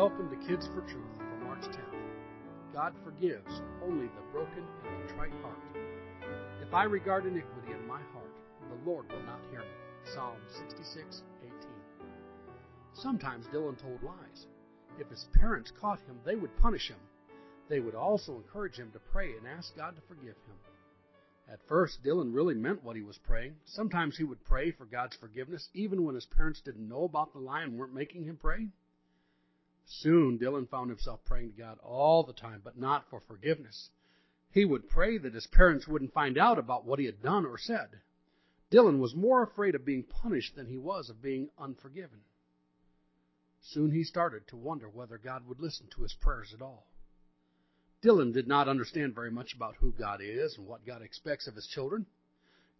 Welcome to Kids for Truth for March 10th. God forgives only the broken and contrite heart. If I regard iniquity in my heart, the Lord will not hear me. Psalm 66, 18. Sometimes Dylan told lies. If his parents caught him, they would punish him. They would also encourage him to pray and ask God to forgive him. At first, Dylan really meant what he was praying. Sometimes he would pray for God's forgiveness, even when his parents didn't know about the lie and weren't making him pray. Soon, Dylan found himself praying to God all the time, but not for forgiveness. He would pray that his parents wouldn't find out about what he had done or said. Dylan was more afraid of being punished than he was of being unforgiven. Soon he started to wonder whether God would listen to his prayers at all. Dylan did not understand very much about who God is and what God expects of his children.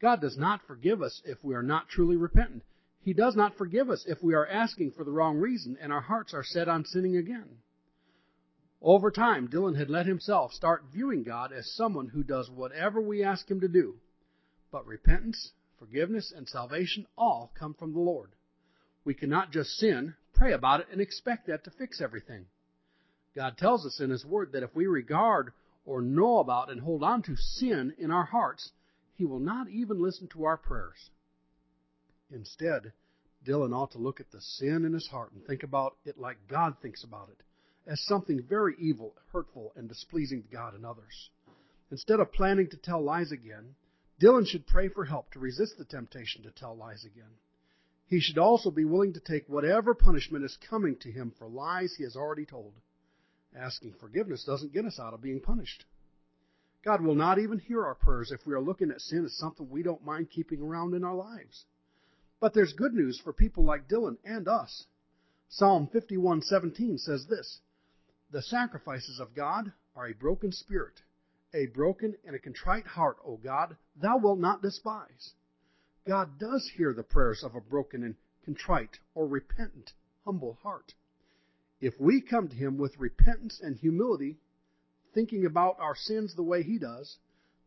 God does not forgive us if we are not truly repentant. He does not forgive us if we are asking for the wrong reason and our hearts are set on sinning again. Over time, Dylan had let himself start viewing God as someone who does whatever we ask him to do. But repentance, forgiveness, and salvation all come from the Lord. We cannot just sin, pray about it, and expect that to fix everything. God tells us in His Word that if we regard or know about and hold on to sin in our hearts, He will not even listen to our prayers. Instead, Dylan ought to look at the sin in his heart and think about it like God thinks about it, as something very evil, hurtful, and displeasing to God and others. Instead of planning to tell lies again, Dylan should pray for help to resist the temptation to tell lies again. He should also be willing to take whatever punishment is coming to him for lies he has already told. Asking forgiveness doesn't get us out of being punished. God will not even hear our prayers if we are looking at sin as something we don't mind keeping around in our lives. But there's good news for people like Dylan and us. Psalm 51:17 says this: "The sacrifices of God are a broken spirit, a broken and a contrite heart, O God, thou wilt not despise." God does hear the prayers of a broken and contrite or repentant, humble heart. If we come to him with repentance and humility, thinking about our sins the way he does,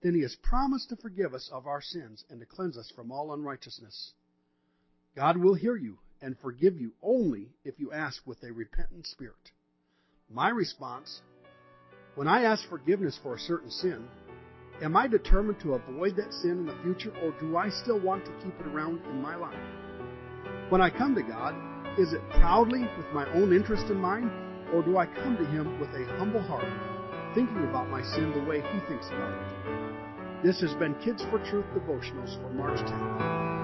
then he has promised to forgive us of our sins and to cleanse us from all unrighteousness. God will hear you and forgive you only if you ask with a repentant spirit. My response when I ask forgiveness for a certain sin, am I determined to avoid that sin in the future or do I still want to keep it around in my life? When I come to God, is it proudly with my own interest in mind or do I come to Him with a humble heart, thinking about my sin the way He thinks about it? This has been Kids for Truth devotionals for March 10th.